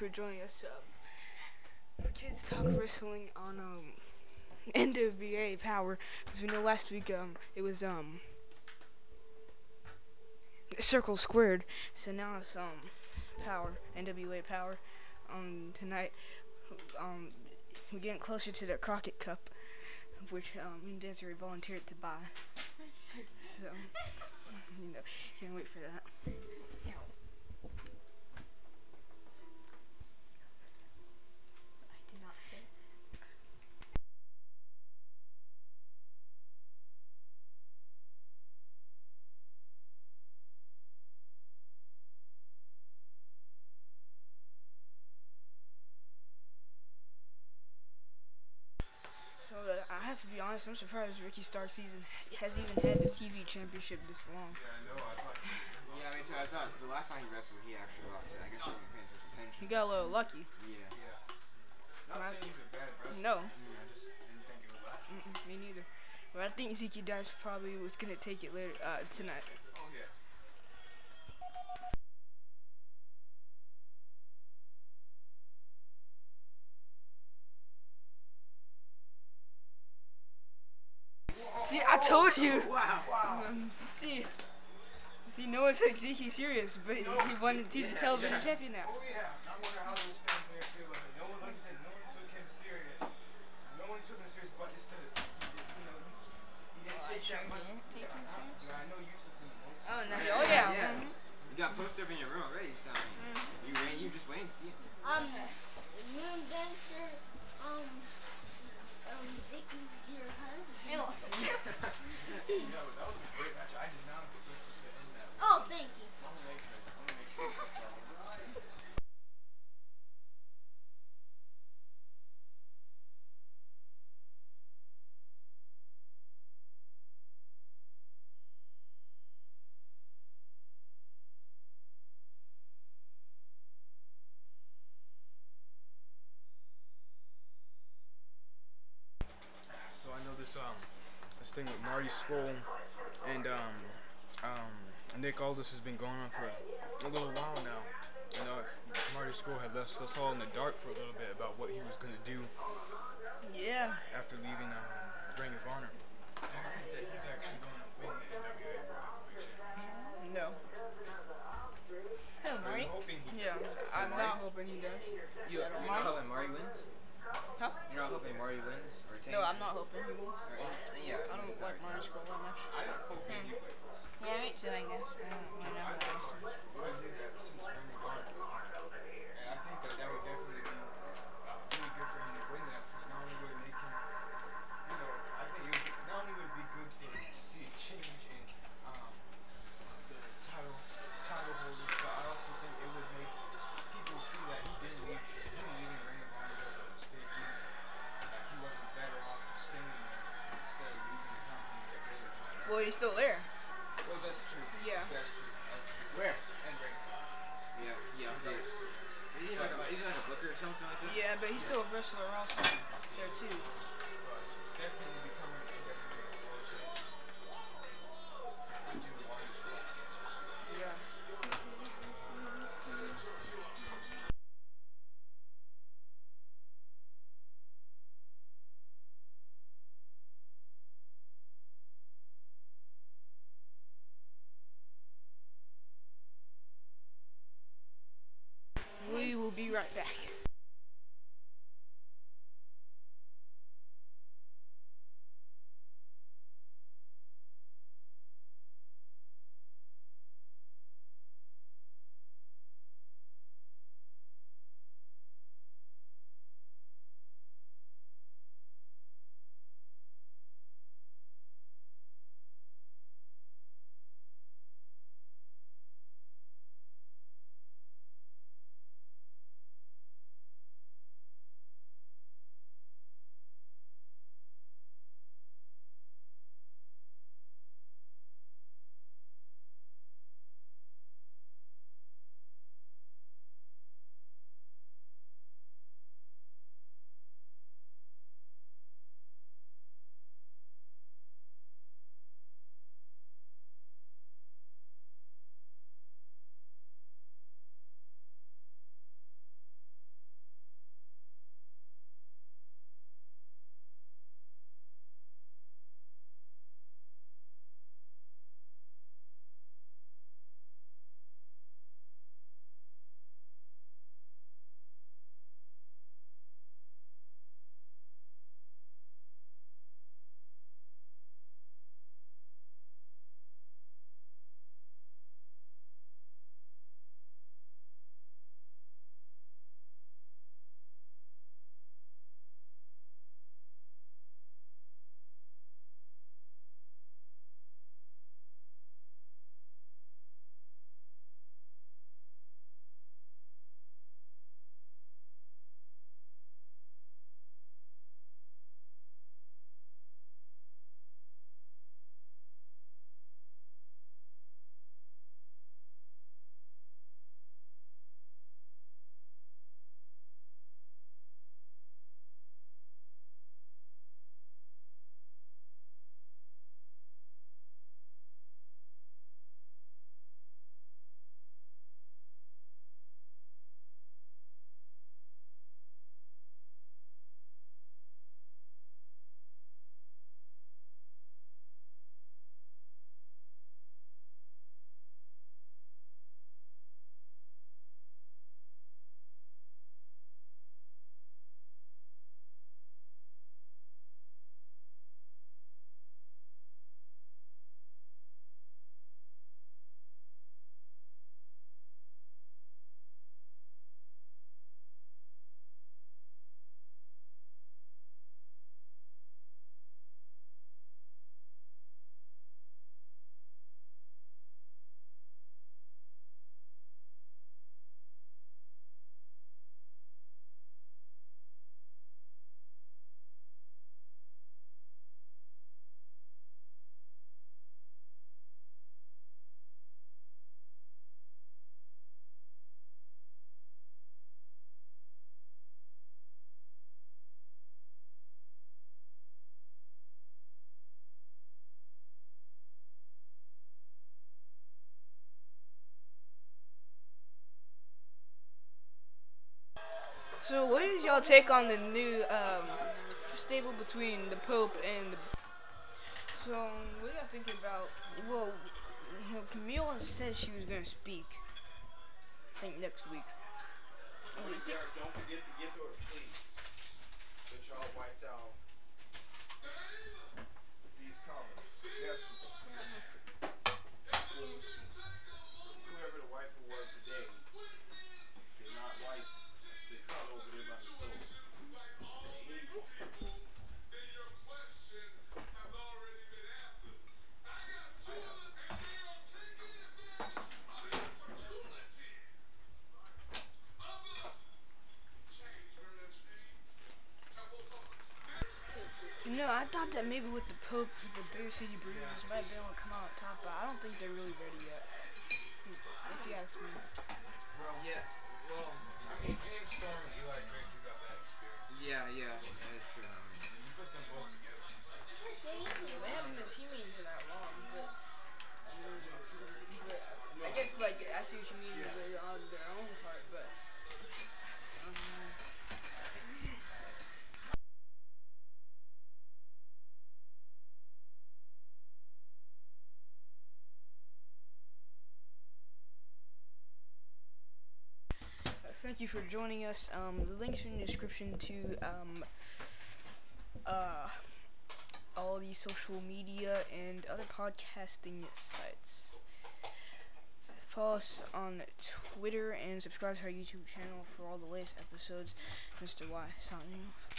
for joining us. Um, Kids Talk Wrestling on um, NWA Power, because we know last week um, it was um, Circle Squared, so now it's um, Power, NWA Power. Um, tonight, um, we're getting closer to the Crockett Cup, which um, Desiree volunteered to buy. So, you know, can't wait for that. I did not say. So uh, I have to be honest, I'm surprised Ricky Stark season has even had the TV championship this long. Yeah, I mean, so I thought the last time he wrestled, he actually lost it. I guess he wasn't paying so much attention. He got a little lucky. Yeah. Not saying he's a bad wrestler. No, I just didn't think it would last. mm-mm, me neither. But I think Zicky Dice probably was gonna take it later uh, tonight. Oh yeah. I told you. Wow. Um, see, see, no one took Zeke serious, but he won. He's a television champion now. Oh yeah. I wonder how those fans there feel. Like, no one, like you said, no one took him serious. No one took him serious, but it's the, you know, he didn't take that much. take him serious? I know you took him most. Oh no! Yeah, Oh yeah. yeah. mhm. You got posted up in your room already, so you ran, you just waiting to see him. Um, Moon Dancer, um, um, Zicky's your husband. Yeah, but that was a great match. I did not expect it to end that way. Oh, thank you. I'm gonna make sure. I'm gonna make sure. that's all. So I know this um this thing with Marty Scurll and um um Nick Aldis has been going on for a little while now. You know, Marty Scurll had left us all in the dark for a little bit about what he was gonna do Yeah. after leaving um, Ring of Honor. Do you think that he's actually going to win the NWA World Championship? No. Who, Are you? Yeah. I'm not hoping he does. You, you're not hoping Marty wins? Huh? You're not hoping Marty wins? No, I'm not hoping he wins. yeah. I don't like Marty Scurll that much. I hoping he hmm. wins. Yeah, me too, I guess. I don't know I who thought true. Yeah. That's true. Where? And Ring of Honor. Yeah, yeah. That's Is he like a, is he like a booker or something like that? Yeah, but he's still a wrestler also there too. definitely right back. So, what is y'all take on the new um, stable between the Pope and the? So, what are y'all thinking about? Well, Camille said she was gonna speak. I think next week. What Derek, don't forget to get to her, please. That y'all wiped out these colors. Yes. I that maybe with the Pope, the Bear City Brews might be able to come out on top, but I don't think they're really ready yet. If you ask me. Well, yeah. Well, I mean, James Storm and Eli Drake do got that experience. Yeah, yeah, that is true. I mean, you put them both together. They haven't been teaming for that long, but, but I guess like I see what you mean with Thank you for joining us. Um, the links are in the description to um, uh, all the social media and other podcasting sites. Follow us on Twitter and subscribe to our YouTube channel for all the latest episodes. Mr. Y signing off.